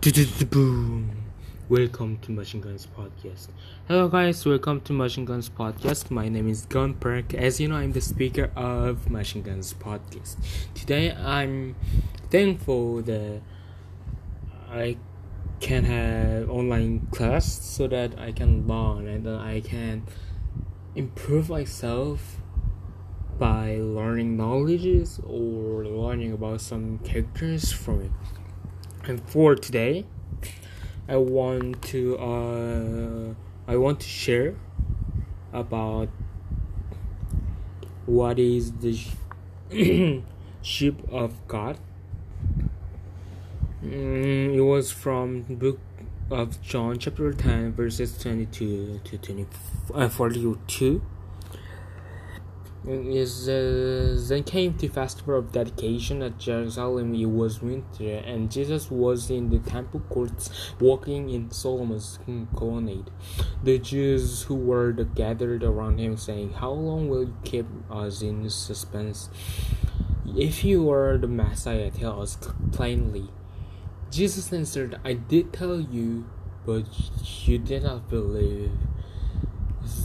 Boom. Welcome to Machine Guns Podcast. Hello, guys. Welcome to Machine Guns Podcast. My name is Gun Perk. As you know, I'm the speaker of Machine Guns Podcast. Today, I'm thankful that I can have online class so that I can learn and I can improve myself by learning knowledges or learning about some characters from it. And for today, I want to uh, I want to share about what is the sheep of God. Mm, it was from book of John chapter 10 verses 22 to 20, uh, 42 is uh, then came the festival of dedication at Jerusalem. It was winter, and Jesus was in the temple courts, walking in Solomon's colonnade. The Jews who were gathered around him, saying, "How long will you keep us in suspense? If you are the Messiah, tell us plainly." Jesus answered, "I did tell you, but you did not believe."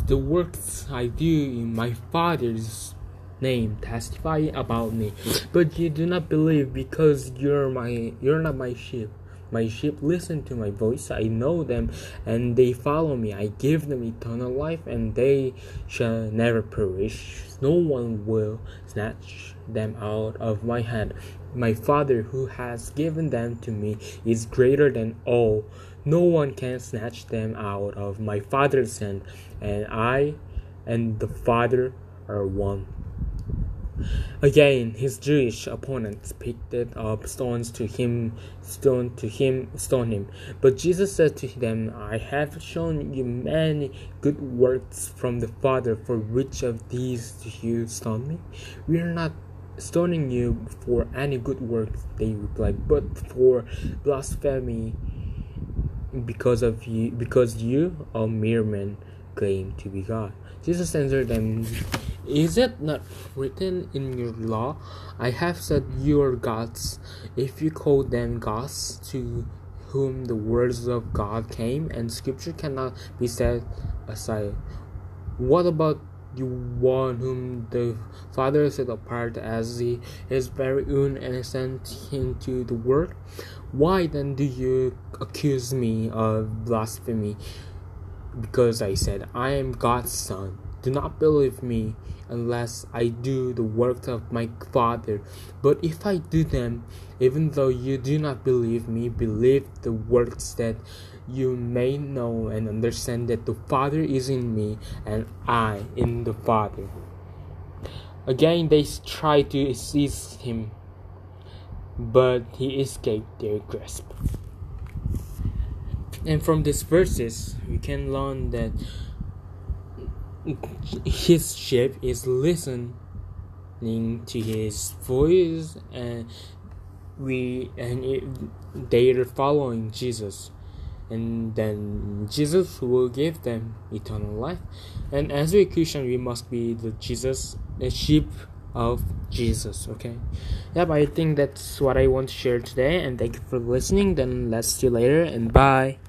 The works I do in my Father's name testify about me. But you do not believe because you're my you're not my sheep. My sheep listen to my voice. I know them and they follow me. I give them eternal life and they shall never perish. No one will snatch them out of my hand. My Father who has given them to me is greater than all. No one can snatch them out of my Father's hand, and I and the Father are one. Again, his Jewish opponents picked up stones to him, stone to him, stone him. But Jesus said to them, "I have shown you many good works from the Father. For which of these do you stone me? We are not stoning you for any good works," they replied, "but for blasphemy." because of you because you a mere man claim to be God. Jesus answered them, Is it not written in your law? I have said you are gods. If you call them gods to whom the words of God came, and scripture cannot be set aside. What about the one whom the Father set apart as he, his very own and sent into the world? Why then do you accuse me of blasphemy? Because I said, I am God's son. Do not believe me unless I do the works of my Father. But if I do them, even though you do not believe me, believe the works that you may know and understand that the Father is in me and I in the Father. Again, they tried to seize him, but he escaped their grasp. And from these verses, we can learn that his sheep is listening to his voice and we and it, they are following Jesus. And then Jesus will give them eternal life. And as a Christian we must be the Jesus the sheep of Jesus okay? Yep I think that's what I want to share today and thank you for listening. Then let's see you later and bye